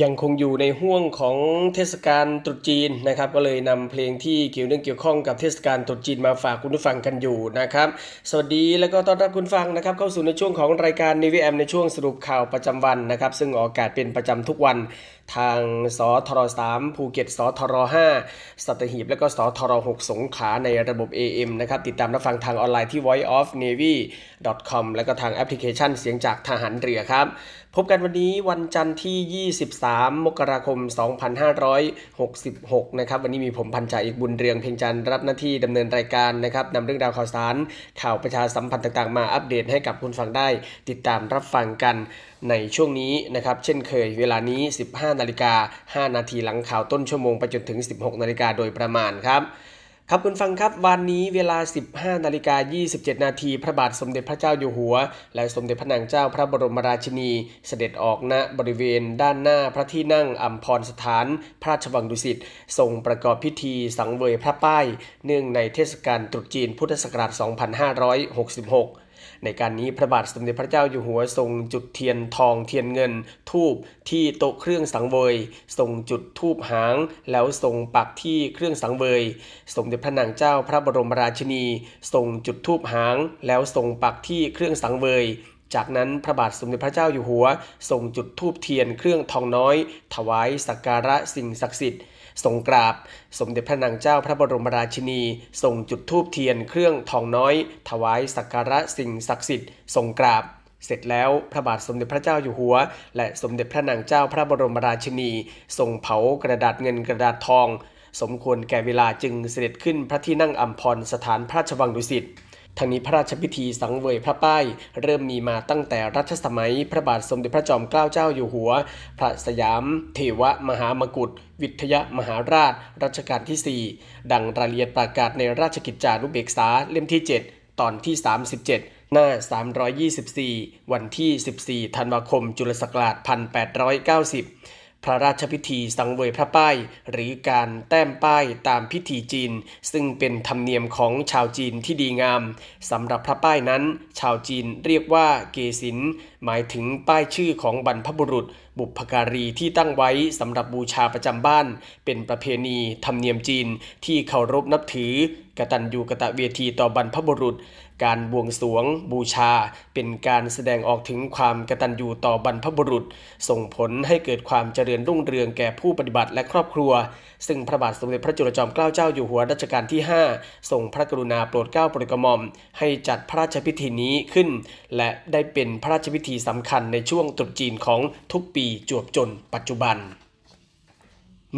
ยังคงอยู่ในห้วงของเทศกาลตรุษจีนนะครับ ก็เลยนำเพลงที่เกี่ยวเนื่องเกี่ยวข้องกับเทศกาลตรุษจีนมาฝากคุณผู้ฟังกันอยู่นะครับ สวัสดีแล้วก็ต้อนรับคุณฟังนะครับ เข้าสู่ในช่วงของรายการ Navy AM ในช่วงสรุปข่าวประจำวันนะครับ ซึ่งออกอากาศเป็นประจำทุกวันทางสทร3ภูเก็ตสทร5สัตหีบ และก็สทร6สงขาในระบบ AM นะครับ ติดตามรับฟังทางออนไลน์ที่ voiceofnavy.com และก็ทางแอปพลิเคชันเสียงจากทหารเรือครับ พบกันวันนี้วันจันทร์ที่ 23 มกราคม 2566 นะครับ วันนี้มีผมพันจ่าเอกบุญเรืองเพียงจันรับหน้าที่ดำเนินรายการนะครับนำเรื่องราวข่าวสาร ข่าวประชาสัมพันธ์ต่างๆ มาอัปเดตให้กับคุณฟังได้ ติดตามรับฟังกันในช่วงนี้นะครับ เช่นเคยเวลานี้ 15 นาฬิกา 5 นาทีหลังข่าวต้นชั่วโมงไปจนถึง 16 นาฬิกาโดยประมาณครับ ครับคุณฟังครับวันนี้เวลา 15นาฬิกา27 นาทีพระบาทสมเด็จพระเจ้าอยู่หัว และสมเด็จพระนางเจ้าพระบรมราชินี เสด็จออกณบริเวณด้านหน้าพระที่นั่งอัมพรสถาน พระราชวังดุสิตทรงประกอบพิธีสังเวยพระป้าย เนื่องในเทศกาลตรุษจีนพุทธศักราช 2566 ในการนี้พระบาทสมเด็จพระเจ้าอยู่หัวทรงจุดเทียนทองเทียนเงิน ทูบที่โต๊ะเครื่องสังเวยทรงจุดทูบหาง แล้วทรงปักที่เครื่องสังเวย สมเด็จพระนางเจ้าพระบรมราชินีทรงจุดทูบหาง แล้วทรงปักที่เครื่องสังเวยจากนั้นพระบาทสมเด็จพระเจ้าอยู่หัวทรงจุดทูบเทียนเครื่องทองน้อย ถวายสักการะสิ่งศักดิ์สิทธิ์ ทรงกราบ สมเด็จพระนางเจ้าพระบรมราชินีทรงจุดธูปเทียนเครื่องทองน้อย ถวายสักการะสิ่งศักดิ์สิทธิ์ทรงกราบเสร็จแล้วพระบาทสมเด็จพระเจ้าอยู่หัว และสมเด็จพระนางเจ้าพระบรมราชินีทรงเผากระดาษเงินกระดาษทอง สมควรแก่เวลาจึงเสด็จขึ้นพระที่นั่งอัมพรสถานพระราชวังดุสิต ทางนี้พระราชพิธีสังเวยพระป้าย เริ่มมีมาตั้งแต่รัชสมัย พระบาทสมเด็จพระจอมเกล้าเจ้าอยู่หัว พระสยาม เทวมหามกุฏวิทยมหาราช รัชกาลที่ 4 ดังรายละเอียดประกาศในราชกิจจานุเบกษาเล่มที่ 7 ตอนที่ 37 หน้า 324 วันที่ 14 ธันวาคม จุลศักราช 1890 พระราชพิธีสังเวยพระป้าย หรือการแต้มป้ายตามพิธีจีน ซึ่งเป็นธรรมเนียมของชาวจีนที่ดีงามสำหรับพระป้ายนั้น ชาวจีนเรียกว่าเกศินหมายถึงป้ายชื่อของบรรพบุรุษ บุพการีที่ตั้งไว้สำหรับบูชาประจำบ้าน เป็นประเพณีธรรมเนียมจีนที่เคารพนับถือ กตัญญูกะตะเวทีต่อบรรพบุรุษ การบวงสวงบูชา เป็นการแสดงออกถึงความกตัญญูต่อบรรพบุรุษ ส่งผลให้เกิดความเจริญรุ่งเรืองแก่ผู้ปฏิบัติและครอบครัว ซึ่งพระบาทสมเด็จพระจุลจอมเกล้าเจ้าอยู่หัวรัชกาลที่ 5 ทรงพระกรุณาโปรดเกล้าโปรดกระหม่อม ให้จัดพระราชพิธีนี้ขึ้น และได้เป็นพระราชพิธีสำคัญในช่วงตรุษจีนของทุกปีจวบจนปัจจุบัน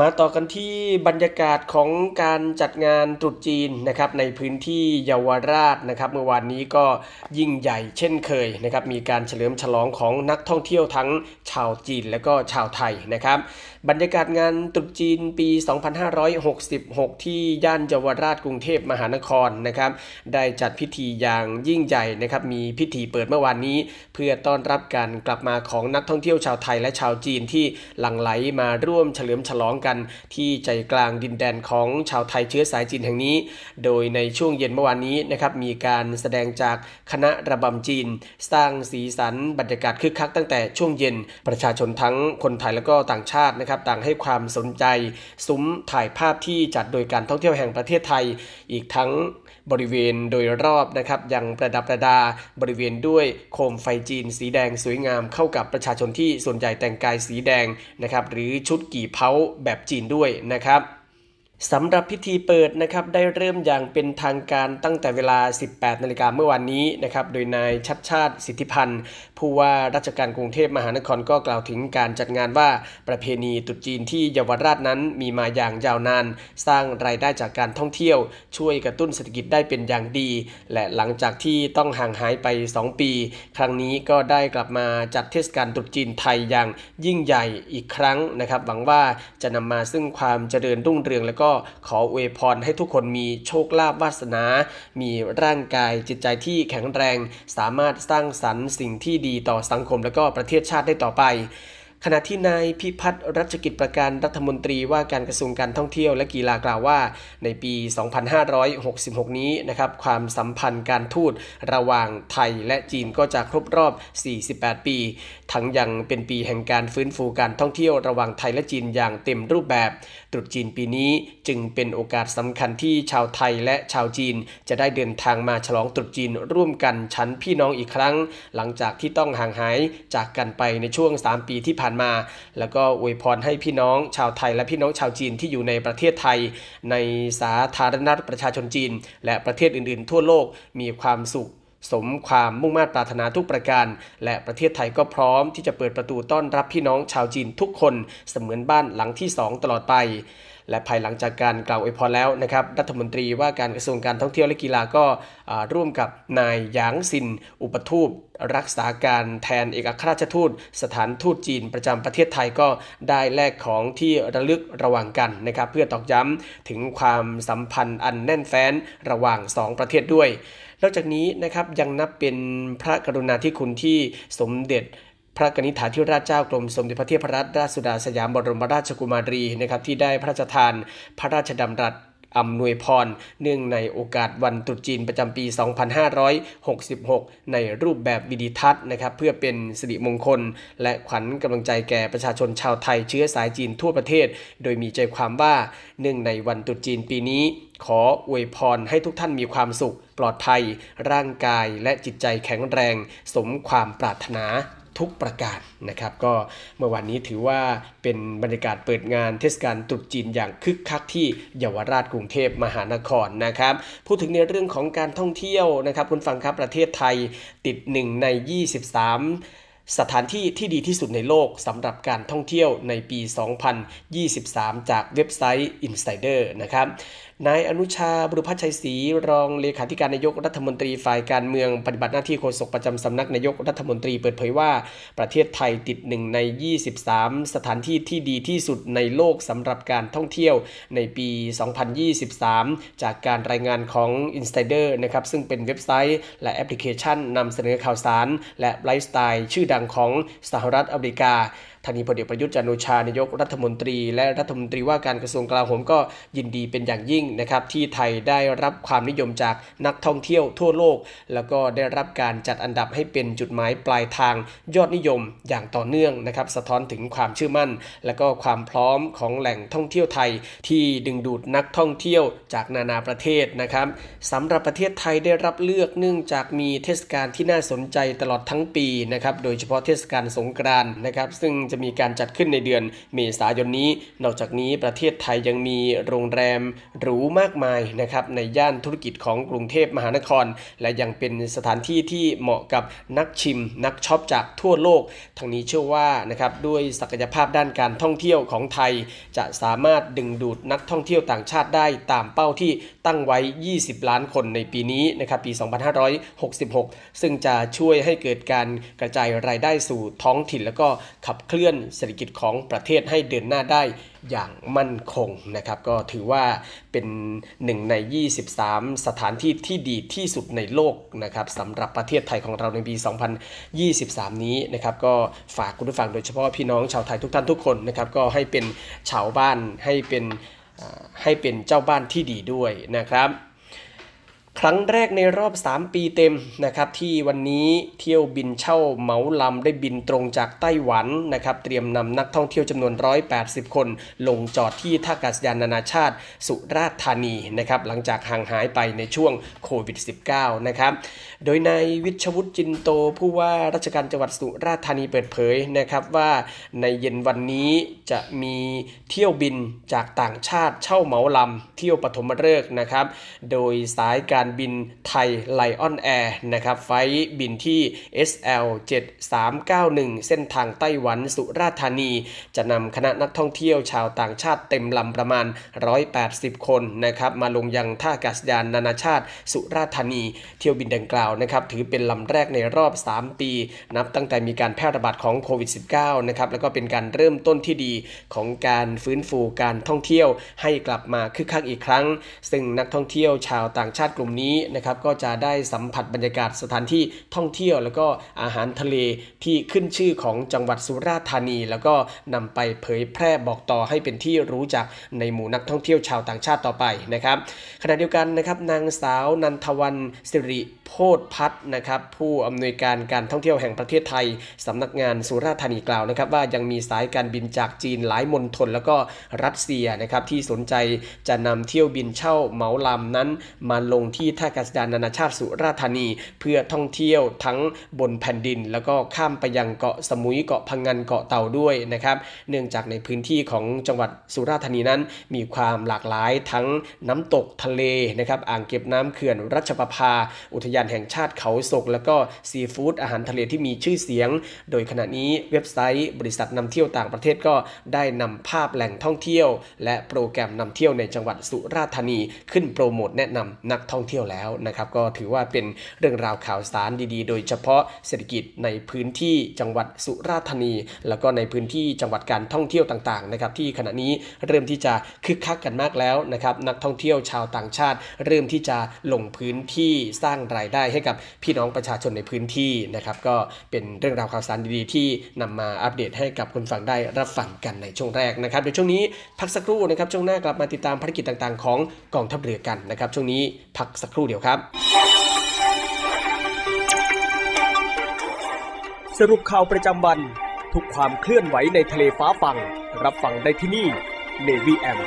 มาต่อกันที่บรรยากาศของการจัดงานตรุษจีนนะครับในพื้นที่เยาวราชนะครับ เมื่อวานนี้ก็ยิ่งใหญ่เช่นเคยนะครับมีการเฉลิมฉลองของนักท่องเที่ยวทั้งชาวจีนและก็ชาวไทยนะครับ บรรยากาศงานตรุษจีนปี 2566 ที่ย่านเยาวราชกรุงเทพมหานครนะครับได้จัดพิธีอย่างยิ่งใหญ่นะครับมีพิธีเปิดเมื่อวานนี้ เพื่อต้อนรับการกลับมาของนักท่องเที่ยวชาวไทยและชาวจีนที่หลั่งไหลมาร่วมเฉลิมฉลองกันที่ใจกลางดินแดนของชาวไทยเชื้อสายจีนแห่งนี้ โดยในช่วงเย็นเมื่อวานนี้นะครับมีการแสดงจากคณะระบำจีน สร้างสีสันบรรยากาศคึกคักตั้งแต่ช่วงเย็นประชาชนทั้งคนไทยและก็ต่างชาตินะครับต่างให้ความสนใจ ซุ้มถ่ายภาพที่จัดโดยการท่องเที่ยวแห่งประเทศไทย อีกทั้ง บริเวณโดยรอบนะครับยังประดับประดาบริเวณด้วยโคมไฟจีนสีแดงสวยงามเข้ากับประชาชนที่ส่วนใหญ่แต่งกายสีแดงนะครับหรือชุดกี่เผาแบบจีนด้วยนะครับสำหรับพิธีเปิดนะครับได้เริ่มอย่างเป็นทางการตั้งแต่เวลา 18 นาฬิกาเมื่อวานนี้นะครับโดยนายชัดชาติสิทธิพันธ์ผู้ว่าราชการกรุงเทพมหานครก็กล่าวถึงการจัดงานว่าประเพณีตรุษจีนที่เยาวราชนั้นมีมาอย่างยาวนาน สร้างรายได้จากการท่องเที่ยว ช่วยกระตุ้นเศรษฐกิจได้เป็นอย่างดี และหลังจากที่ต้องห่างหายไป 2 ปี ครั้งนี้ก็ได้กลับมาจัดเทศกาลตรุษจีนไทยอย่างยิ่งใหญ่อีกครั้งนะครับ หวังว่าจะนำมาซึ่งความเจริญรุ่งเรือง และก็ขออวยพรให้ทุกคนมีโชคลาภวาสนา มีร่างกายจิตใจที่แข็งแรง สามารถสร้างสรรค์สิ่งที่ดีต่อสังคมและก็ประเทศชาติได้ต่อไป ขณะที่นายพิพัฒน์รัชกิจประการรัฐมนตรีว่าการกระทรวงการท่องเที่ยวและกีฬากล่าวว่า ในปี 2566 นี้นะครับความสัมพันธ์การทูตระหว่างไทยและจีนก็จะครบรอบ 48 ปี ทั้งยังเป็นปีแห่งการฟื้นฟูการท่องเที่ยวระหว่างไทยและจีนอย่างเต็มรูปแบบ ตรุษจีนปีนี้จึงเป็นโอกาสสำคัญที่ชาวไทยและชาวจีน จะได้เดินทางมาฉลองตรุษจีนร่วมกันชั้นพี่น้องอีกครั้ง หลังจากที่ต้องห่างหายจากกันไปในช่วง 3 ปีที่ผ่านมา แล้วก็อวยพรให้พี่น้องชาวไทย และพี่น้องชาวจีนที่อยู่ในประเทศไทย ในสาธารณรัฐประชาชนจีน และประเทศอื่นๆ ทั่วโลกมีความสุขสมความมุ่งมา่ปรารถนาทุกประการ และประเทศไทยก็พร้อมที่จะเปิดประตูต้อนรับพี่น้องชาวจีนทุกคนเสมือนบ้านหลังที่สองตลอดไป และภายหลังจากการกล่าวอวยพรแล้วนะครับรัฐมนตรีว่าการกระทรวงการท่องเที่ยวและกีฬาก็ร่วมกับนายหยางซิน อุปทูตรักษาการแทนเอกอัครราชทูต สถานทูตจีนประจำประเทศไทยก็ได้แลกของที่ระลึกระหว่างกันนะครับ เพื่อตอกย้ำถึงความสัมพันธ์อันแน่นแฟ้นระหว่าง 2 ประเทศด้วย นอกจากนี้นะครับยังนับเป็นพระกรุณาธิคุณที่สมเด็จ พระกนิษฐาธิราชเจ้ากรมสมเด็จพระเทพรัตนราชสุดาสยามบรมราชกุมารีนะครับที่ได้พระราชทานพระราชดำรัสอำนวยพร เนื่องในโอกาสวันตรุษจีนประจำปี 2566 ในรูปแบบวิดีทัศน์นะครับเพื่อเป็นสิริมงคล และขวัญกำลังใจแก่ประชาชนชาวไทยเชื้อสายจีนทั่วประเทศ โดยมีใจความว่าเนื่องในวันตรุษจีนปีนี้ ขออวยพรให้ทุกท่านมีความสุข ปลอดภัย ร่างกายและจิตใจแข็งแรง สมความปรารถนา ทุกประการนะครับ ก็เมื่อวันนี้ถือว่าเป็นบรรยากาศเปิดงานเทศกาลตรุษจีนอย่างคึกคักที่เยาวราชกรุงเทพมหานครนะครับ พูดถึงในเรื่องของการท่องเที่ยวนะครับคุณฟังครับประเทศไทยติดหนึ่งใน 23สถานที่ที่ดีที่สุดในโลกสำหรับการท่องเที่ยวในปี 2023 จากเว็บไซต์ Insider นะครับนายอนุชาบุรุพชัยศรีรองเลขาธิการนายกรัฐมนตรีฝ่ายการเมืองปฏิบัติหน้าที่โฆษกประจำสำนักนายกรัฐมนตรีเปิดเผยว่า ประเทศไทยติดหนึ่งใน 23 สถานที่ที่ดีที่สุดในโลกสำหรับการท่องเที่ยวในปี 2023 จากการรายงานของ Insider นะครับซึ่งเป็นเว็บไซต์และแอปพลิเคชันนำเสนอข่าวสาร และไลฟ์สไตล์ชื่อดังของสหรัฐอเมริกา ทางนี้พลเอกประยุทธ์จันโอชานายกรัฐมนตรี และรัฐมนตรีว่าการกระทรวงกลาโหมก็ยินดีเป็นอย่างยิ่งนะครับที่ไทยได้รับความนิยมจากนักท่องเที่ยวทั่วโลก แล้วก็ได้รับการจัดอันดับให้เป็นจุดหมายปลายทางยอดนิยมอย่างต่อเนื่องนะครับสะท้อนถึงความเชื่อมั่น และก็ความพร้อมของแหล่งท่องเที่ยวไทย ที่ดึงดูดนักท่องเที่ยวจากนานาประเทศนะครับสำหรับประเทศไทยได้รับเลือกเนื่องจากมีเทศกาลที่น่าสนใจตลอดทั้งปีนะครับโดยเฉพาะเทศกาลสงกรานต์นะครับซึ่งจะจะมีการจัดขึ้นในเดือนเมษายนนี้ นอกจากนี้ประเทศไทยยังมีโรงแรมหรูมากมายนะครับในย่านธุรกิจของกรุงเทพมหานคร และยังเป็นสถานที่ที่เหมาะกับนักชิม นักช็อปจากทั่วโลกทั้งนี้เชื่อว่านะครับด้วยศักยภาพด้านการท่องเที่ยวของไทย จะสามารถดึงดูดนักท่องเที่ยวต่างชาติได้ตามเป้าที่ตั้งไว้ 20 ล้านคนในปีนี้นะครับปี 2566 ซึ่งจะช่วยให้เกิดการกระจายรายได้สู่ท้องถิ่นแล้วก็ขับเคลื่อนเศรษฐกิจของประเทศให้เดินหน้าได้อย่างมั่นคงนะครับ ก็ถือว่าเป็นหนึ่งใน 23 สถานที่ที่ดีที่สุดในโลกนะครับสำหรับประเทศไทยของเราในปี 2023 นี้นะครับก็ฝากคุณผู้ฟังโดยเฉพาะพี่น้องชาวไทยทุกท่านทุกคนนะครับก็ให้เป็นชาวบ้านให้เป็นให้เป็นเจ้าบ้านที่ดีด้วยนะครับ ครั้งแรกในรอบ 3 ปีเต็มนะครับที่วันนี้เที่ยวบินเช่าเหมาลำได้บินตรงจากไต้หวันนะครับเตรียมนำนักท่องเที่ยวจำนวน 180 คน ลงจอดที่ท่าอากาศยานนานาชาติ สุราษฎร์ธานีนะครับหลังจากห่างหายไปในช่วงโควิด -19 นะครับโดยนายวิชวุฒิจินโตผู้ว่าราชการจังหวัดสุราษฎร์ธานีเปิดเผยนะครับว่าในเย็นวันนี้จะมีเที่ยวบินจากต่างชาติเช่าเหมาลำเที่ยวปฐมฤกษ์นะครับโดยสายการการบินไทยไลออนแอร์นะครับไฟบินที่ SL 7391 เส้นทางไต้หวันสุราษฎร์ธานี จะนำคณะนักท่องเที่ยวชาวต่างชาติเต็มลำประมาณ 180 คนนะครับมาลงยังท่าอากาศยานนานาชาติ สุราษฎร์ธานี เที่ยวบินดังกล่าวนะครับถือเป็นลำแรกในรอบ 3 ปี นับตั้งแต่มีการแพร่ระบาดของโควิด -19 นะครับแล้วก็เป็นการเริ่มต้นที่ดีของการฟื้นฟูการท่องเที่ยวให้กลับมาคึกคักอีกครั้ง ซึ่งนักท่องเที่ยวชาวต่างชาติกลุ่มนี้นะครับก็จะได้สัมผัสบรรยากาศสถานที่ท่องเที่ยว แล้วก็อาหารทะเลที่ขึ้นชื่อของจังหวัดสุราษฎร์ธานี แล้วก็นำไปเผยแพร่บอกต่อให้เป็นที่รู้จักในหมู่นักท่องเที่ยวชาวต่างชาติต่อไปนะครับขณะเดียวกันนะครับนางสาวนันทวันสิริโพธพัฒนะครับผู้อำนวยการการท่องเที่ยวแห่งประเทศไทยสำนักงานสุราษฎร์ธานีกล่าวนะครับ ว่ายังมีสายการบินจากจีนหลายมณฑลแล้วก็รัสเซียนะครับที่สนใจจะนำเที่ยวบินเช่าเหมาลำนั้นมาลงที่ท่าอากาศยานนานาชาติสุราษฎร์ธานี เพื่อท่องเที่ยวทั้งบนแผ่นดิน แล้วก็ข้ามไปยังเกาะสมุยเกาะพังงานเกาะเต่าด้วยนะครับ เนื่องจากในพื้นที่ของจังหวัดสุราษฎร์ธานีนั้น มีความหลากหลายทั้งน้ำตกทะเลนะครับอ่างเก็บน้ำเขื่อนรัชประภา อุทยานแห่งชาติเขาศก แล้วก็ซีฟู้ดอาหารทะเลที่มีชื่อเสียง โดยขณะนี้เว็บไซต์บริษัทนำเที่ยวต่างประเทศก็ได้นำภาพแหล่งท่องเที่ยว และโปรแกรมนำเที่ยวในจังหวัดสุราษฎร์ธานี ขึ้นโปรโมทแนะนำนักท่องเที่ยวแล้วนะครับ ก็ถือว่าเป็นเรื่องราวข่าวสารดีๆ โดยเฉพาะเศรษฐกิจในพื้นที่จังหวัดสุราษฎร์ธานี แล้วก็ในพื้นที่จังหวัดการท่องเที่ยวต่างๆนะครับที่ขณะนี้เริ่มที่จะคึกคักกันมากแล้วนะครับนักท่องเที่ยวชาวต่างชาติ เริ่มที่จะลงพื้นที่สร้างรายได้ให้กับพี่น้องประชาชนในพื้นที่นะครับก็เป็นเรื่องราวข่าวสารดีๆ ที่นำมาอัปเดตให้กับคุณฟังได้รับฟังกันในช่วงแรกนะครับเดี๋ยวช่วงนี้พักสักครู่นะครับช่วงหน้ากลับมาติดตามภารกิจต่างๆ ของกองทัพเรือกันนะครับช่วงนี้พักสักครู่เดียวครับ สรุปข่าวประจำวัน ทุกความเคลื่อนไหวในทะเลฟ้าฟังรับฟังได้ที่นี่ Navy M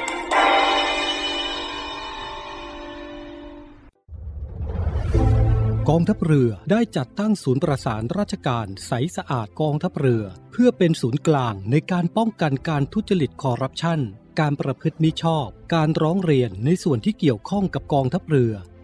กองทัพเรือได้จัดตั้งศูนย์ประสานราชการใสสะอาดกองทัพเรือ เพื่อเป็นศูนย์กลางในการป้องกันการทุจริตคอร์รัปชันการประพฤติมิชอบ การร้องเรียนในส่วนที่เกี่ยวข้องกับกองทัพเรือ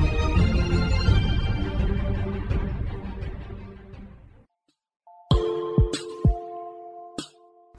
4584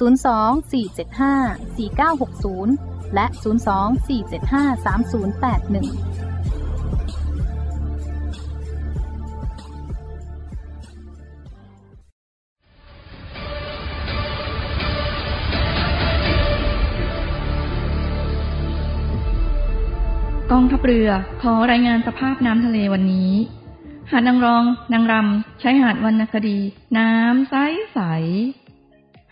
02-475-4960 และ 02-475-3081กองทัพเรือขอรายงานสภาพน้ำทะเลวันนี้ หาดนางรอง นางรำใช้หาดวรรณคดี น้ำใสใส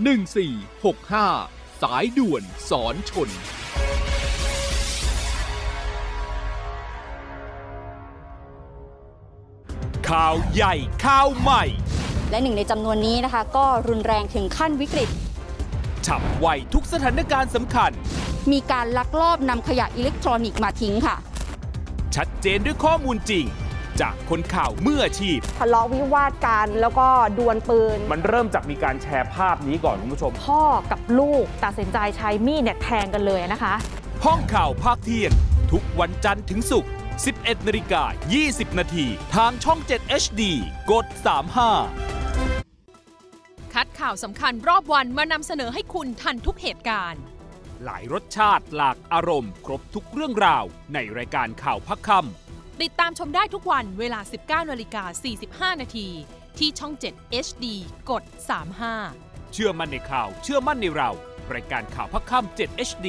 1465 สายด่วนสอนชน ข่าวใหญ่ข่าวใหม่ และหนึ่งในจำนวนนี้นะคะ ก็รุนแรงถึงขั้นวิกฤต ฉับไวทุกสถานการณ์สำคัญ มีการลักลอบนำขยะอิเล็กทรอนิกส์มาทิ้งค่ะ ชัดเจนด้วยข้อมูลจริง จากคนข่าวมืออาชีพ ทะเลาะวิวาทกันแล้วก็ดวลปืน มันเริ่มจากมีการแชร์ภาพนี้ก่อนคุณผู้ชม พ่อกับลูกตัดสินใจใช้มีดเนี่ยแทงกันเลยนะคะ ห้องข่าวภาคเที่ยง ทุกวันจันทร์ถึงศุกร์ 11นาฬิกา20 นาทีทางช่อง 7 HD กด 35 คัดข่าวสำคัญรอบวันมานำเสนอให้คุณทันทุกเหตุการณ์ หลายรสชาติหลากอารมณ์ ครบทุกเรื่องราว ในรายการข่าวพักคำ ติดตามชมได้ทุกวันเวลา 19นาฬิกา45 นาทีที่ช่อง 7 HD กด 35 เชื่อมั่นในข่าว เชื่อมั่นในเรา รายการข่าวพักคำ7 HD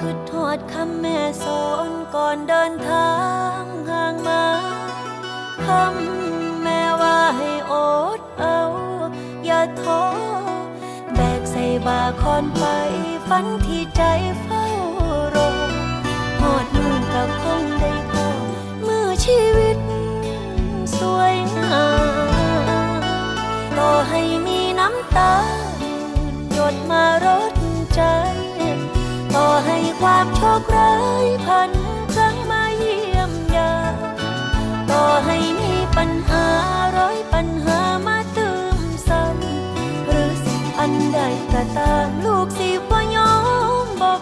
คือทอดคำแม่สอนก่อนเดินทางห่างมาคำแม่ว่าให้อดเอา อย่าท้อแบกใส่บาคอนไปฝันที่ใจเฝ้ารอหอดมือกับคงได้พอมือชีวิตสวยงามต่อให้มีน้ำตา ความโชคร้ายพันครั้งมาเยี่ยมยาต่อให้มีปัญหาร้อยปัญหามาเติมซ้ำหรือสิอันใดก็ตามลูกสิว่ายอมบอก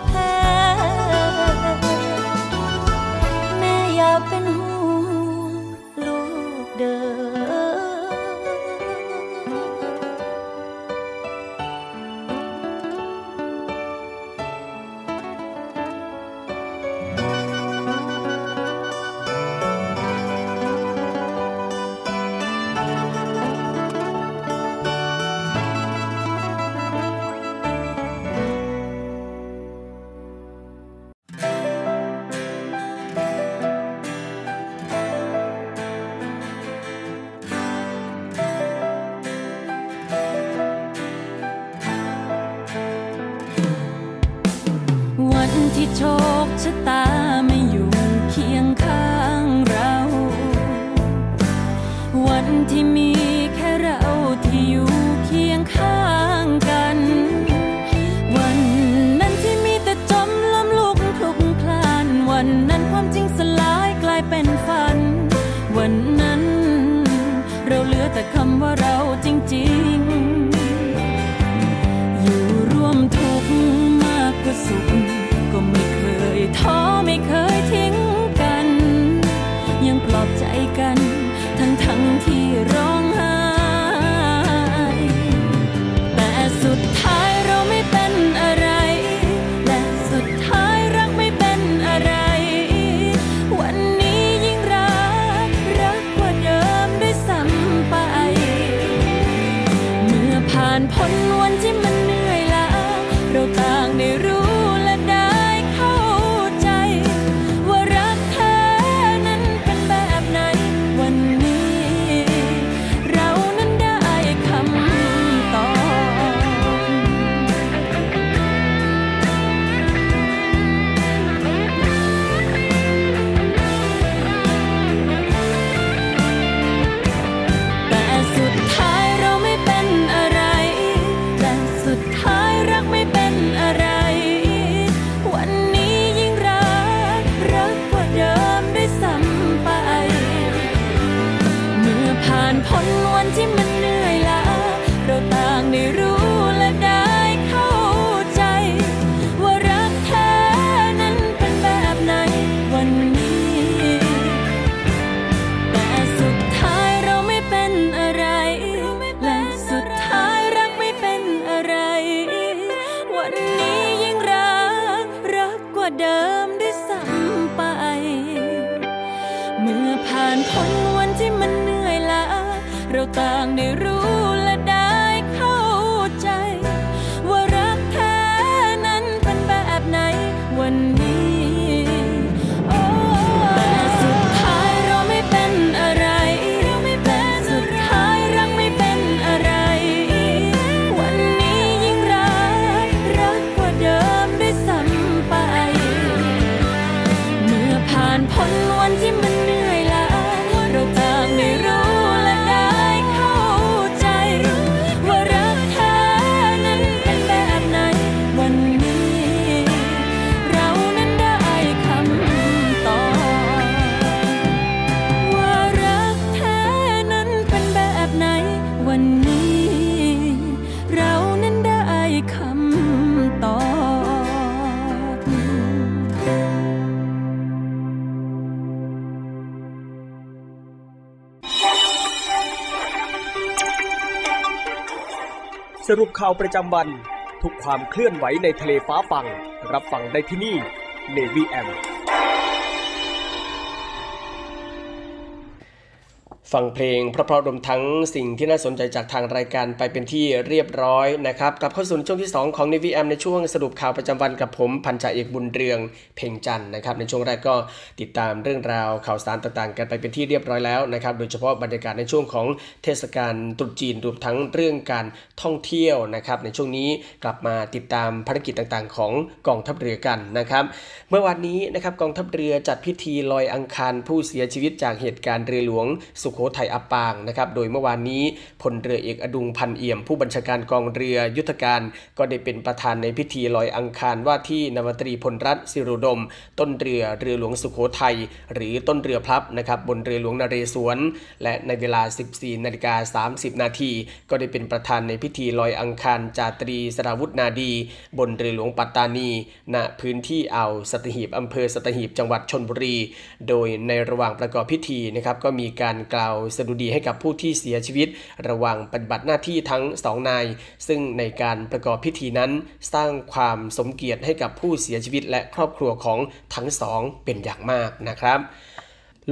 ข่าวประจำวัน ทุกความเคลื่อนไหวในทะเลฟ้าฟัง รับฟังได้ที่นี่ Navy M ฟังเพลงเพราะๆรวมทั้งสิ่งที่น่าสนใจจากทางรายการไปเป็นที่เรียบร้อยนะครับกลับเข้าสู่ช่วงที่ 2 ของ Navy M ในช่วงสรุปข่าวประจำวันกับผมพันจ่าเอกบุญเรืองเพ่งจันนะครับในช่วงแรกก็ติดตามเรื่องราวข่าวสารต่างๆ กันไปเป็นที่เรียบร้อยแล้วนะครับโดยเฉพาะบรรยากาศในช่วงของเทศกาลตรุษจีนรวมทั้งเรื่องการท่องเที่ยวนะครับในช่วงนี้กลับมาติดตามภารกิจต่างๆ ของกองทัพเรือกันนะครับเมื่อวานนี้นะครับกองทัพเรือจัดพิธีลอยอังคารผู้เสียชีวิตจากเหตุการณ์เรือหลวงสุโขทัยอับปางนะครับโดยเมื่อวานนี้พลเรือเอกอดุงพันเอี่ยม ผู้บัญชาการกองเรือยุทธการ ก็ได้เป็นประธานในพิธีลอยอังคารว่าที่นาวตรีพลรัตน์สิรุดม ต้นเรือเรือหลวงสุโขทัยหรือต้นเรือพลับนะครับบนเรือหลวงนเรศวร และในเวลา 14นาฬิกา30 นาทีก็ได้เป็นประธานในพิธีลอยอังคารจาตรีสราวุธนาดี บนเรือหลวงปัตตานีณพื้นที่อ่าวสัตหีบอำเภอสัตหีบจังหวัดชนบุรี โดยในระหว่างประกอบพิธีนะครับก็มีการกล่าวสดุดีให้กับผู้ที่เสียชีวิต ระหว่างปฏิบัติหน้าที่ทั้งสองนาย ซึ่งในการประกอบพิธีนั้น สร้างความสมเกียรติให้กับผู้เสียชีวิตและครอบครัวของทั้งสองเป็นอย่างมากนะครับ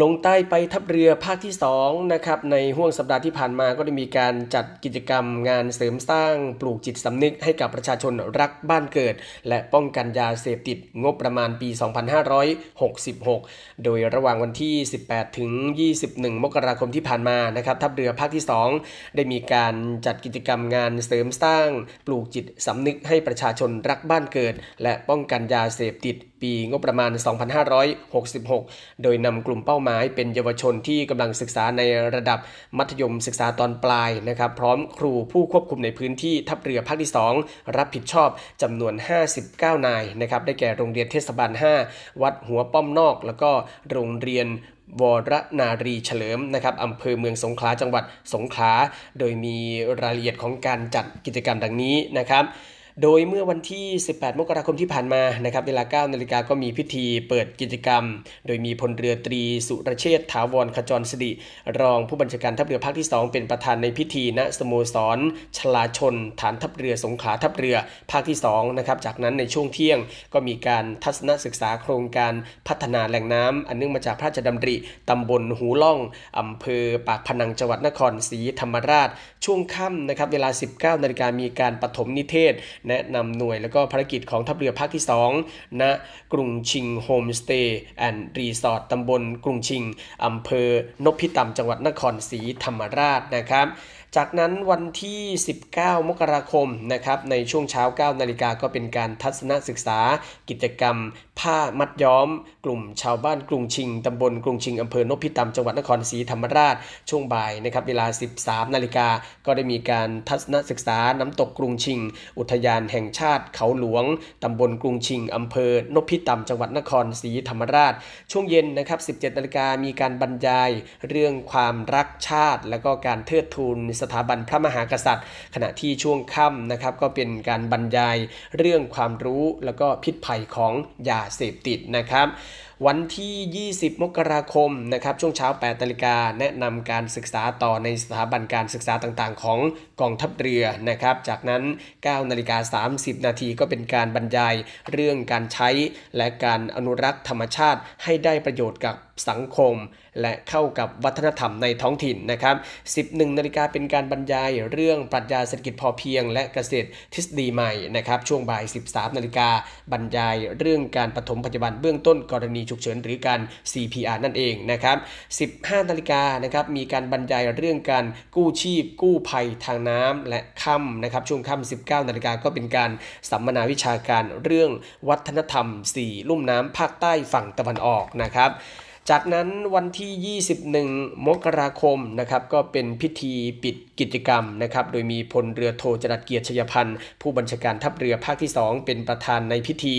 ลงใต้ไปทัพเรือภาคที่2นะครับในห่วงสัปดาห์ที่ผ่านมาก็ได้มีการจัดกิจกรรมงานเสริมสร้างปลูกจิตสำนึกให้กับประชาชนรักบ้านเกิด และป้องกันยาเสพติดงบประมาณปี 2566 โดยระหว่างวันที่ 18 ถึง 21 มกราคมที่ผ่านมานะครับทัพเรือภาคที่ 2 ได้มีการจัดกิจกรรมงานเสริมสร้างปลูกจิตสำนึกให้ประชาชนรักบ้านเกิด และป้องกันยาเสพติด ปีงบประมาณ 2566 โดยนำกลุ่มเป้าหมายเป็นเยาวชนที่กำลังศึกษาในระดับมัธยมศึกษาตอนปลายนะครับ พร้อมครูผู้ควบคุมในพื้นที่ทัพเรือภาคที่ 2 รับผิดชอบจำนวน 59 นายนะครับ ได้แก่โรงเรียนเทศบาล 5 วัดหัวป้อมนอก แล้วก็โรงเรียนวรนารีเฉลิมนะครับอำเภอเมืองสงขลาจังหวัดสงขลา โดยมีรายละเอียดของการจัดกิจกรรมดังนี้นะครับ โดยเมื่อวันที่ 18 มกราคมที่ผ่านมานะครับเวลา 9 นาฬิกาก็มีพิธีเปิดกิจกรรม โดยมีพลเรือตรีสุรเชษฐาวรขจรสดิรองผู้บัญชาการทัพเรือภาคที่ 2 เป็นประธานในพิธีณสโมสรชลาชน ฐานทัพเรือสงขลาทัพเรือภาคที่2นะครับจากนั้นในช่วงเที่ยงก็มีการทัศนศึกษาโครงการพัฒนาแหล่งน้ำอันเนื่องมาจากพระราชดำริตำบลหูล่องอำเภอปากพนังจังหวัดนครศรีธรรมราช ช่วงค่ำนะครับเวลา 19 นาฬิกามีการปฐมนิเทศแนะนำหน่วยและก็ภารกิจของทัพเรือภาคที่ 2 ณ กรุงชิงโฮมสเตย์แอนด์รีสอร์ทตำบลกรุงชิงอำเภอนบพิตำจังหวัดนครศรีธรรมราชนะครับ จากนั้นวันที่ 19 มกราคมนะครับในช่วงเช้า 9 นาฬิกาก็เป็นการทัศนศึกษากิจกรรม ผ้ามัดย้อม กลุ่มชาวบ้านกรุงชิงตำบลกรุงชิงอำเภอนพิตำจังหวัดนครศรีธรรมราชช่วงบ่ายนะครับเวลา 13 นาฬิกาก็ได้มีการทัศนศึกษาน้ำตกกรุงชิง อุทยานแห่งชาติเขาหลวงตำบลกรุงชิงอำเภอนพิตำจังหวัดนครศรีธรรมราช ช่วงเย็นนะครับ 17 นาฬิกามีการบรรยายเรื่องความรักชาติ และก็การเทิดทูนสถาบันพระมหากษัตริย์ ขณะที่ช่วงค่ำนะครับก็เป็นการบรรยายเรื่องความรู้แล้วก็พิษภัยของยาเสพติดนะครับวันที่ 20 มกราคมนะครับช่วงเช้า8นาฬิกาแนะนำการศึกษาต่อในสถาบันการศึกษาต่างๆ ของกองทัพเรือนะครับ จากนั้น9นาฬิกา30 นาทีก็เป็นการบรรยายเรื่องการใช้และการอนุรักษ์ธรรมชาติให้ได้ประโยชน์กับสังคม และเข้ากับวัฒนธรรมในท้องถิ่นนะครับ 11นาฬิกาเป็นการบรรยายเรื่องปรัชญาเศรษฐกิจพอเพียง และเกษตรทฤษฎีใหม่นะครับ ช่วงบ่าย 13นาฬิกาบรรยายเรื่องการปฐมพยาบาลเบื้องต้นกรณีฉุกเฉินหรือการ CPR นั่นเองนะครับ 15นาฬิกานะครับมีการบรรยายเรื่องการกู้ชีพ กู้ภัยทางน้ำและค่ำนะครับช่วงค่ำ19นาฬิกาก็เป็นการสัมมนาวิชาการเรื่องวัฒนธรรม 4 ลุ่มน้ำภาคใต้ฝั่งตะวันออกนะครับ จากนั้นวันที่ 21 มกราคมนะครับก็เป็นพิธีปิด กิจกรรมนะครับ โดยมีพลเรือโทจรัสเกียรติชยพันธ์ ผู้บัญชาการทัพเรือภาคที่ 2 เป็นประธานในพิธี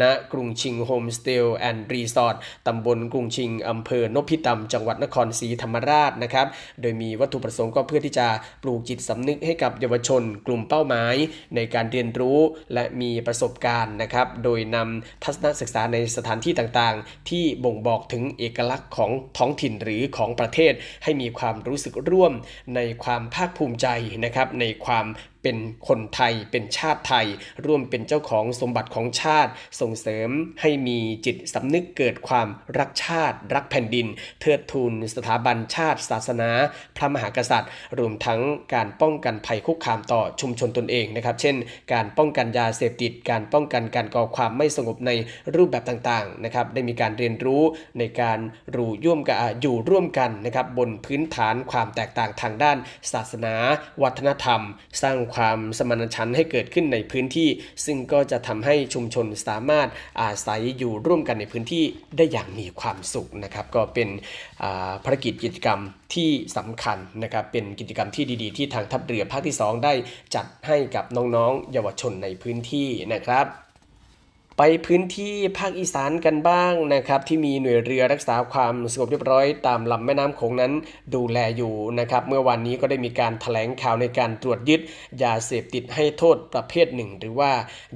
ณ กรุงชิงโฮมสเตย์แอนด์รีสอร์ทตำบลกรุงชิงอำเภอนบพิตำจังหวัดนครศรีธรรมราชนะครับ โดยมีวัตถุประสงค์ก็เพื่อที่จะปลูกจิตสำนึกให้กับเยาวชน กลุ่มเป้าหมาย ในการเรียนรู้และมีประสบการณ์นะครับ โดยนำทัศนศึกษาในสถานที่ต่างๆ ที่บ่งบอกถึงเอกลักษณ์ของท้องถิ่นหรือของประเทศให้มีความรู้สึกร่วมในความภาคภูมิใจนะครับในความ เป็นคนไทยเป็นชาติไทย ร่วมเป็นเจ้าของสมบัติของชาติ ส่งเสริมให้มีจิตสำนึกเกิดความรักชาติ รักแผ่นดิน เทิดทูนสถาบันชาติ ศาสนา พระมหากษัตริย์ รวมทั้งการป้องกันภัยคุกคามต่อชุมชนตนเองนะครับ เช่น การป้องกันยาเสพติด การป้องกันการก่อความไม่สงบในรูปแบบต่างๆนะครับได้มีการเรียนรู้ในการรู้ร่วมกันอยู่ร่วมกันนะครับบนพื้นฐานความแตกต่างทางด้าน ศาสนา วัฒนธรรม สร้างความสมานฉันท์ให้เกิดขึ้นในพื้นที่ ซึ่งก็จะทำให้ชุมชนสามารถอาศัยอยู่ร่วมกันในพื้นที่ได้อย่างมีความสุขนะครับ ก็เป็นภารกิจกิจกรรมที่สำคัญนะครับ เป็นกิจกรรมที่ดีๆ ที่ทางทัพเรือภาคที่ 2 ได้จัดให้กับน้องๆ เยาวชนในพื้นที่นะครับ ไปพื้นที่ภาคอีสานกันบ้างนะครับที่มีหน่วยเรือรักษาความสงบเรียบร้อยตามลำแม่น้ำโขงนั้นดูแลอยู่นะครับเมื่อวันนี้ก็ได้มีการถแถลงข่าวในการตรวจยึดยาเสพติดให้โทษประเภทหนึ่ง หรือว่า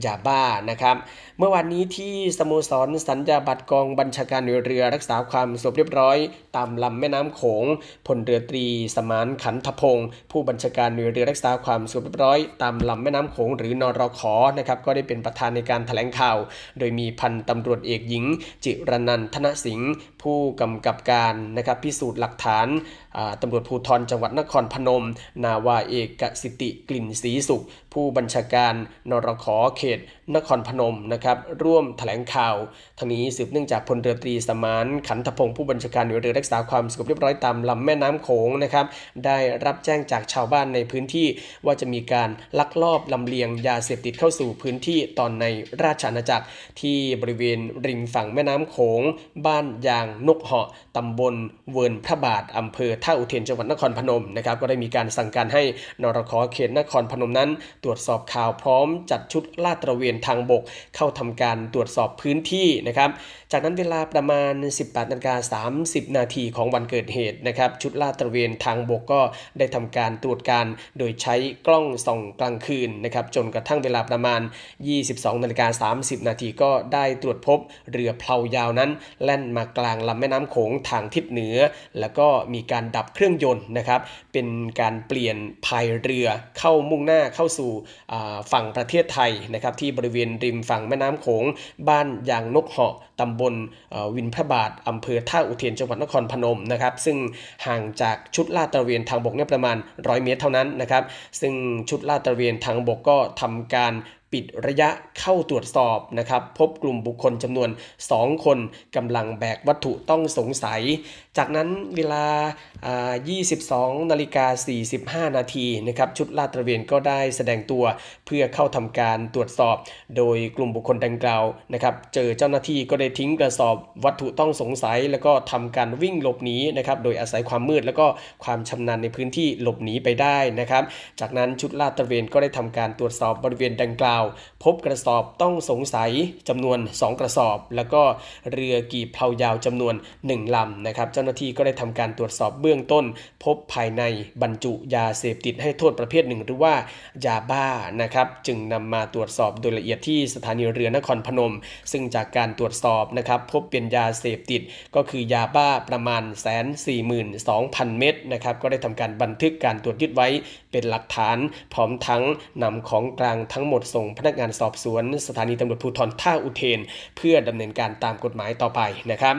ยาบ้านะครับเมื่อวันนี้ที่สโมสรสัญญาบัตรกองบัญชาการหน่วยเรือรักษาความสงบเรียบร้อย ตามลำแม่น้ำโขงพลเรือตรีสมานขันธพงศ์ผู้บัญชาการหน่วยเรือรักษาความสงบเรียบร้อย ตามลำแม่น้ำโขงหรือนรขนะครับก็ได้เป็นประธานในการถแถลงข่าวโดยมีพันตำรวจเอกหญิง จิรนันทนสิงห์ผู้กำกับการนะครับพิสูจน์หลักฐานตำรวจภูธรจังหวัดนครพนม นาวาเอกสิติกลิ่นศรีสุข ผู้บัญชาการนรขเขต นครพนมนะครับร่วมแถลงข่าวทั้งนี้สืบเนื่องจากพลเรือตรีสมานขันธพงศ์ผู้บัญชาการหน่วยเรือรักษาความสงบเรียบร้อยตามลำแม่น้ำโขงนะครับได้รับแจ้งจากชาวบ้านในพื้นที่ว่าจะมีการลักลอบลำเลียงยาเสพติดเข้าสู่พื้นที่ตอนในราชอาณาจักรที่บริเวณริมฝั่งแม่น้ำโขง บ้านยางนกเหาะตำบลเวิร์นพระบาทอำเภอท่าอุเทนจังหวัดนครพนมนะครับก็ได้มีการสั่งการให้นรข.เขตนครพนมนั้น ตรวจสอบข่าวพร้อมจัดชุดลาดตระเวนทางบก เข้าทำการตรวจสอบพื้นที่นะครับ จากนั้นเวลาประมาณ 18นาฬิกา30 นาทีของวันเกิดเหตุนะครับชุดลาดตระเวนทางบกก็ได้ทำการตรวจการโดยใช้กล้องส่องกลางคืนนะครับจนกระทั่งเวลาประมาณ 22นาฬิกา30 นาทีก็ได้ตรวจพบเรือเพลายาวนั้น แล่นมากลางลำแม่น้ำโขงทางทิศเหนือ แล้วก็มีการดับเครื่องยนต์นะครับเป็นการเปลี่ยนพายเรือเข้ามุ่งหน้าเข้าสู่ฝั่งประเทศไทยนะครับที่บริเวณริมฝั่งแม่น้ำโขงบ้านยางนกเหาะ ตำบลวินพระบาทอำเภอท่าอุเทนจังหวัดนครพนมนะครับ ซึ่งห่างจากชุดลาดตระเวนทางบกเนี่ยประมาณ 100 เมตรเท่านั้นนะครับ ซึ่งชุดลาดตระเวนทางบกก็ทำการปิดระยะเข้าตรวจสอบนะครับ พบกลุ่มบุคคลจำนวน 2 คนกำลังแบกวัตถุต้องสงสัยจากนั้นเวลา 22 นาฬิกา 45 นาทีนะครับชุดลาดตระเวนก็ได้แสดงตัวเพื่อเข้าทำการตรวจสอบ โดยกลุ่มบุคคลดังกล่าวนะครับเจอเจ้าหน้าที่ก็ได้ทิ้งกระสอบวัตถุต้องสงสัย แล้วก็ทำการวิ่งหลบหนีนะครับโดยอาศัยความมืดแล้วก็ความชำนาญในพื้นที่หลบหนีไปได้นะครับ จากนั้นชุดลาดตระเวนก็ได้ทำการตรวจสอบบริเวณดังกล่าว พบกระสอบต้องสงสัยจำนวน 2 กระสอบ แล้วก็เรือกีบเพลายาวจำนวน 1ลำนะครับเจ้าหน้าที่ก็ได้ทำการตรวจสอบเบื้องต้น พบภายในบรรจุยาเสพติดให้โทษประเภทหนึ่ง หรือว่ายาบ้านะครับ จึงนำมาตรวจสอบโดยละเอียดที่สถานีเรือนครพนม ซึ่งจากการตรวจสอบนะครับพบเป็นยาเสพติดก็คือยาบ้าประมาณแสนสี่หมื่นสองพันเม็ดนะครับก็ได้ทำการบันทึกการตรวจยึดไว้เป็นหลักฐาน พร้อมทั้งนำของกลางทั้งหมดส่งพนักงานสอบสวน สถานีตำรวจภูธรท่าอุเทน เพื่อดำเนินการตามกฎหมายต่อไปนะครับ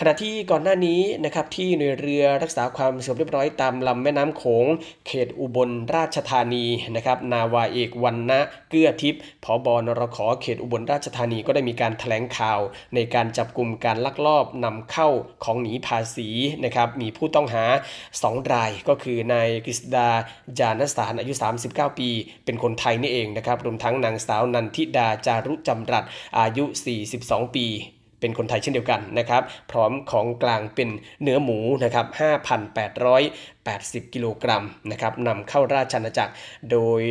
ขณะที่ก่อนหน้านี้นะครับที่หน่วยเรือรักษาความสงบเรียบร้อยตามลำแม่น้ำโขงเขตอุบลราชธานีนะครับนาวาเอกวันนะเกื้อทิพย์ผบนรขเขตอุบลราชธานีก็ได้มีการถแถลงข่าว ในการจับกลุ่มการลักลอบนำเข้าของหนีภาษีนะครับมีผู้ต้องหา 2 รายก็คือนายกฤษดาจานสารอายุ 39 ปี เป็นคนไทยนี่เองนะครับรวมทั้งนางสาวนันทิดาจารุจำรัดอายุ 42 ปี เป็นคนไทยเช่นเดียวกันนะครับ พร้อมของกลางเป็นเนื้อหมูนะครับ5,880 กิโลกรัมนะครับนำเข้าราชอาณาจักร โดย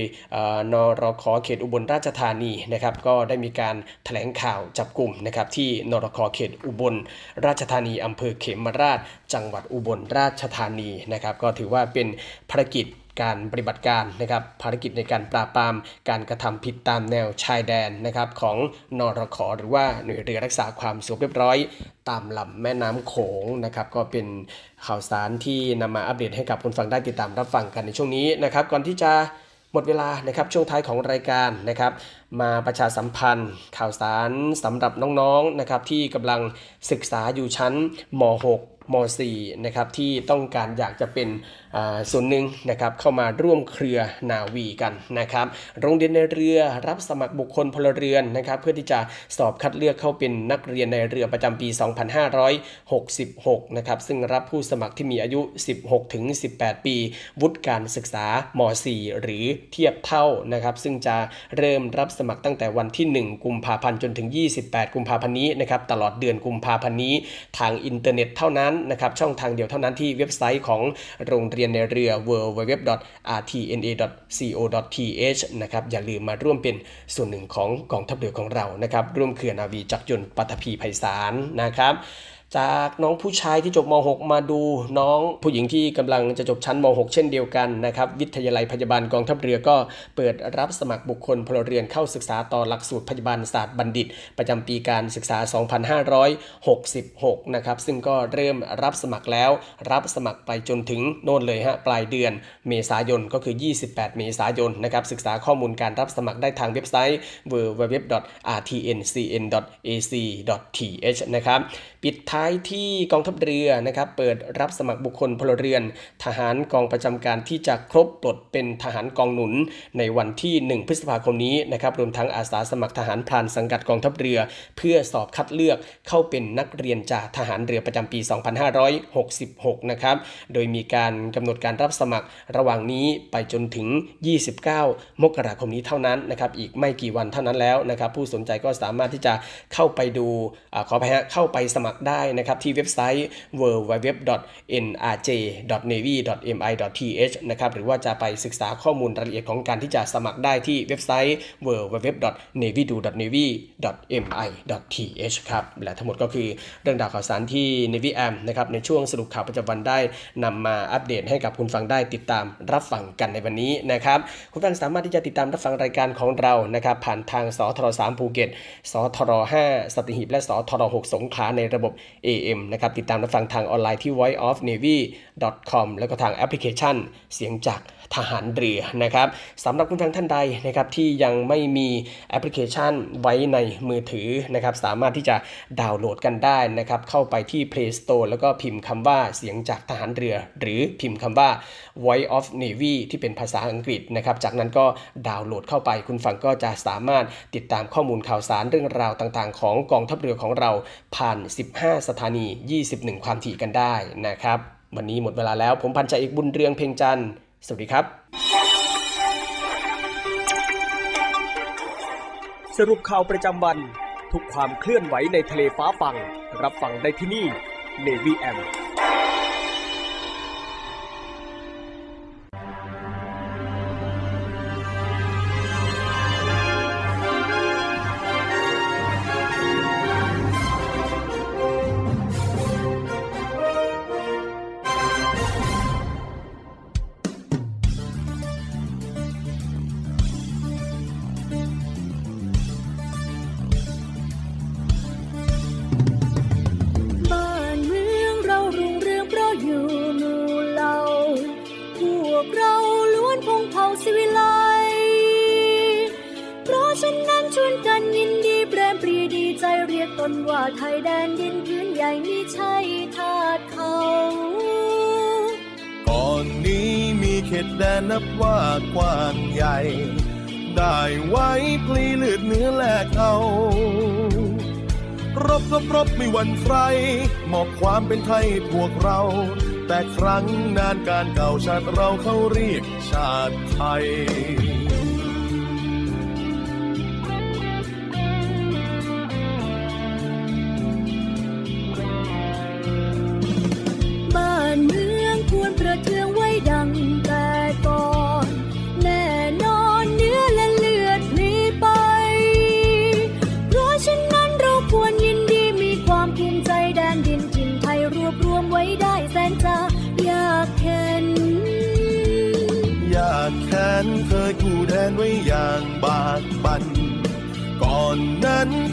นรขเขตอุบลราชธานีนะครับ ก็ได้มีการถแถลงข่าวจับกลุ่มนะครับที่นรขเขตอุบลราชธานีอำเภอเขมราช จังหวัดอุบลราชธานีนะครับ ก็ถือว่าเป็นภารกิจ การปฏิบัติการนะครับภารกิจในการปราบปรามการกระทำผิดตามแนวชายแดนนะครับของนรขอหรือว่าหน่วยเรือรักษาความสงบเรียบร้อย ตามลำแม่น้ำโขงนะครับก็เป็นข่าวสารที่นำมาอัปเดตให้กับคุณฟังได้ติดตามรับฟังกันในช่วงนี้นะครับก่อนที่จะหมดเวลานะครับช่วงท้ายของรายการนะครับ มาประชาสัมพันธ์ ข่าวสารสำหรับน้องๆนะครับที่กำลังศึกษาอยู่ชั้นม .6 ม .4 นะครับที่ต้องการอยากจะเป็นส่วนหนึ่งนะครับเข้ามาร่วมเครือนาวีกันนะครับโรงเรียนในเรือรับสมัครบุคคลพลเรือนนะครับเพื่อที่จะสอบคัดเลือกเข้าเป็นนักเรียนในเรือประจำปี 2566 นะครับซึ่งรับผู้สมัครที่มีอายุ 16 ถึง 18 ปี วุฒิการศึกษาม 4 หรือเทียบเท่านะครับซึ่งจะเริ่มรับสมัครตั้งแต่วันที่ 1 กุมภาพันธ์จนถึง 28 กุมภาพันธ์นี้นะครับตลอดเดือนกุมภาพันธ์นี้ทางอินเทอร์เน็ตเท่านั้นนะครับช่องทางเดียวเท่านั้นที่เว็บไซต์ของโรงเรียนนายเรือ www.rtna.co.th นะครับอย่าลืมมาร่วมเป็นส่วนหนึ่งของกองทัพเรือของเรานะครับร่วมเครือนาวีจักรยนต์ปัตภีไพศาลนะครับ จากน้องผู้ชายที่จบม .6 มาดูน้องผู้หญิงที่กำลังจะจบชั้นม .6 เช่นเดียวกันนะครับวิทยาลัยพยาบาลกองทัพเรือก็เปิดรับสมัครบุคคลพลเรือนเข้าศึกษาต่อหลักสูตรพยาบาลศาสตร์บัณฑิต ประจำปีการศึกษา 2566 นะครับซึ่งก็เริ่มรับสมัครแล้วรับสมัครไปจนถึงโน่นเลยฮะปลายเดือนเมษายนก็คือ 28 เมษายนนะครับศึกษาข้อมูลการรับสมัครได้ทางเว็บไซต์ www.rtncn.ac.th นะครับปิดท้ายที่กองทัพเรือนะครับเปิดรับสมัครบุคคลพลเรือน ทหารกองประจำการที่จะครบปลดเป็นทหารกองหนุน ในวันที่ 1 พฤษภาคมนี้นะครับรวมทั้งอาสาสมัครทหารพรานสังกัดกองทัพเรือ เพื่อสอบคัดเลือกเข้าเป็นนักเรียนจากทหารเรือประจำปี 2566 นะครับโดยมีการกำหนดการรับสมัครระหว่างนี้ไปจนถึง 29 มกราคมนี้เท่านั้นนะครับอีกไม่กี่วันเท่านั้นแล้วนะครับผู้สนใจก็สามารถที่จะเข้าไปดูอขอไปฮะเข้าไปสมัครได้นะครับที่เว็บไซต์ www.nrj.navy.mi.th นะครับหรือว่าจะไปศึกษาข้อมูลรายละเอียดของการที่จะสมัครได้ที่เว็บไซต์ www.navydo.navy.mi.th ครับและทั้งหมดก็คือเรื่องราวข่าวสารที่ Navy AM นะครับในช่วงสรุปข่าวประจำวันได้นำมาอัปเดตให้กับคุณฟังได้ติดตามรับฟังกันในวันนี้นะครับคุณฟังสามารถที่จะติดตามรับฟังรายการของเรานะครับผ่านทางสทร3ภูเก็ตสทร5สัตหีบและสทร6สงขลาในระบบ AM นะครับติดตามรับฟังทางออนไลน์ที่ voiceofnavy.com แล้วก็ทางแอปพลิเคชันเสียงจาก ทหารเรือนะครับสำหรับคุณฟังท่านใดนะครับที่ยังไม่มีแอปพลิเคชันไว้ในมือถือนะครับสามารถที่จะดาวน์โหลดกันได้นะครับเข้าไปที่ Play Store แล้วก็พิมพ์คำว่าเสียงจากทหารเรือ หรือพิมพ์คำว่า Voice of Navy ที่เป็นภาษาอังกฤษนะครับจากนั้นก็ดาวน์โหลดเข้าไป คุณฟังก็จะสามารถติดตามข้อมูลข่าวสารเรื่องราวต่างๆ ของกองทัพเรือของเราผ่าน 15 สถานี 21 ความถี่กันได้นะครับวันนี้หมดเวลาแล้วผมพันจ่าเอกบุญเรืองเพ่งจันทร์ สวัสดีครับ สรุปข่าวประจำวัน ทุกความเคลื่อนไหวในทะเลฟ้าฟัง รับฟังได้ที่นี่ Navy M เขตแดนนับว่ากว้างใหญ่ ได้ไว้พลีเลืดเนื้อแลกเอา รบรบรบไม่วันใครมอบความเป็นไทยพวกเรา แต่ครั้งนานการเก่าชาติเราเขาเรียกชาติไทย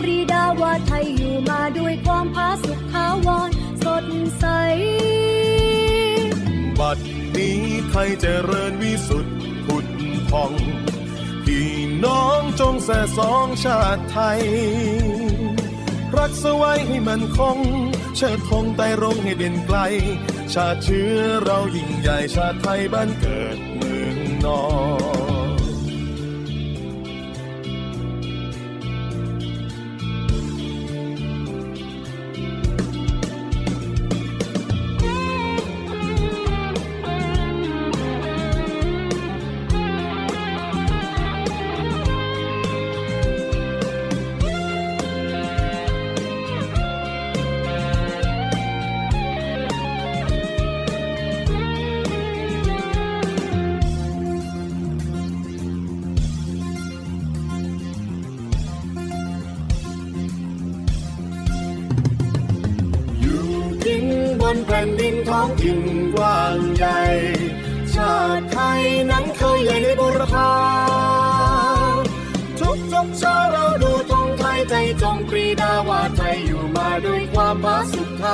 ปรีดาว่าไทยอยู่มาด้วยความผาสุกขาวรสดใส บัดนี้ไทยเจริญวิสุทธิ์ผุดพอง พี่น้องจงแส่สองชาติไทย รักษาไว้ให้มันคง เชิดธงไต่รงให้เด่นไกล ชาติเชื้อเรายิ่งใหญ่ชาติไทยบ้านเกิดเมืองนอน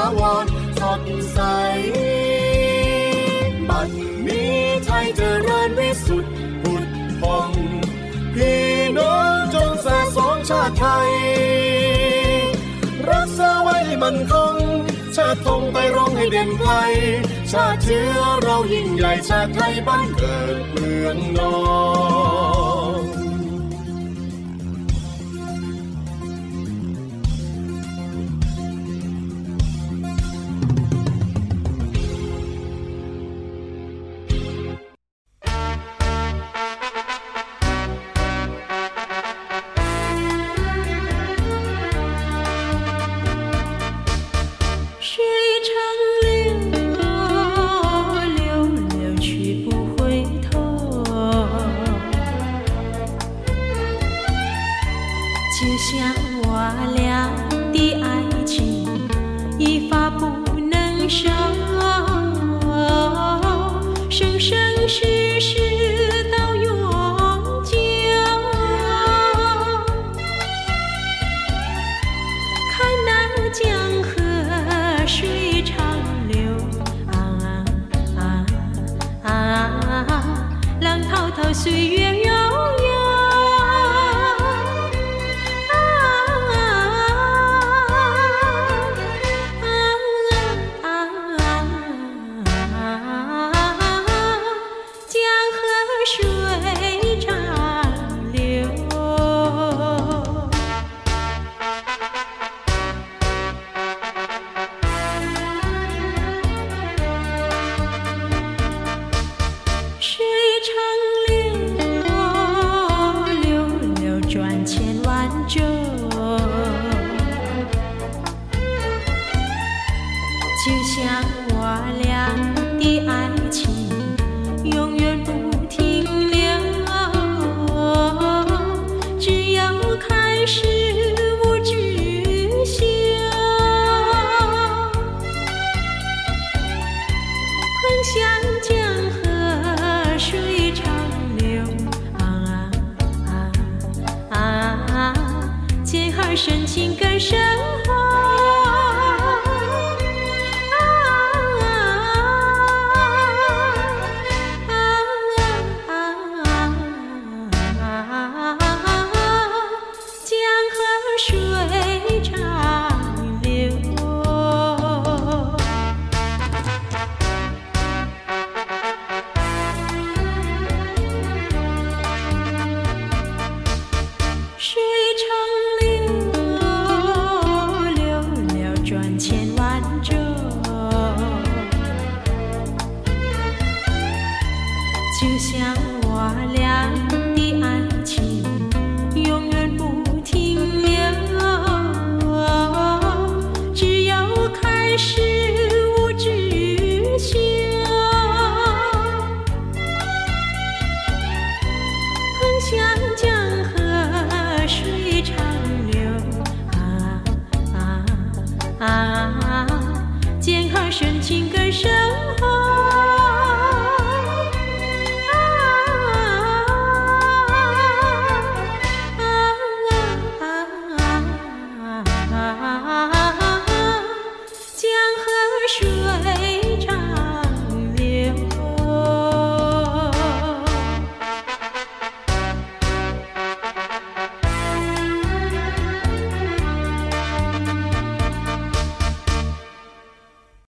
าวรสดใส บัดนี้ไทยเจริญวิสุทธิ์ผุดพองพี่น้องจงสะสมชาติไทย รักษาไว้ให้มันคงเชิธงไปร้องให้เด่นไกล ชาติเชื้อเรายิ่งใหญ่ชาติไทยบ้านเกิดเมือง 水长流，啊啊啊啊！结合深情更深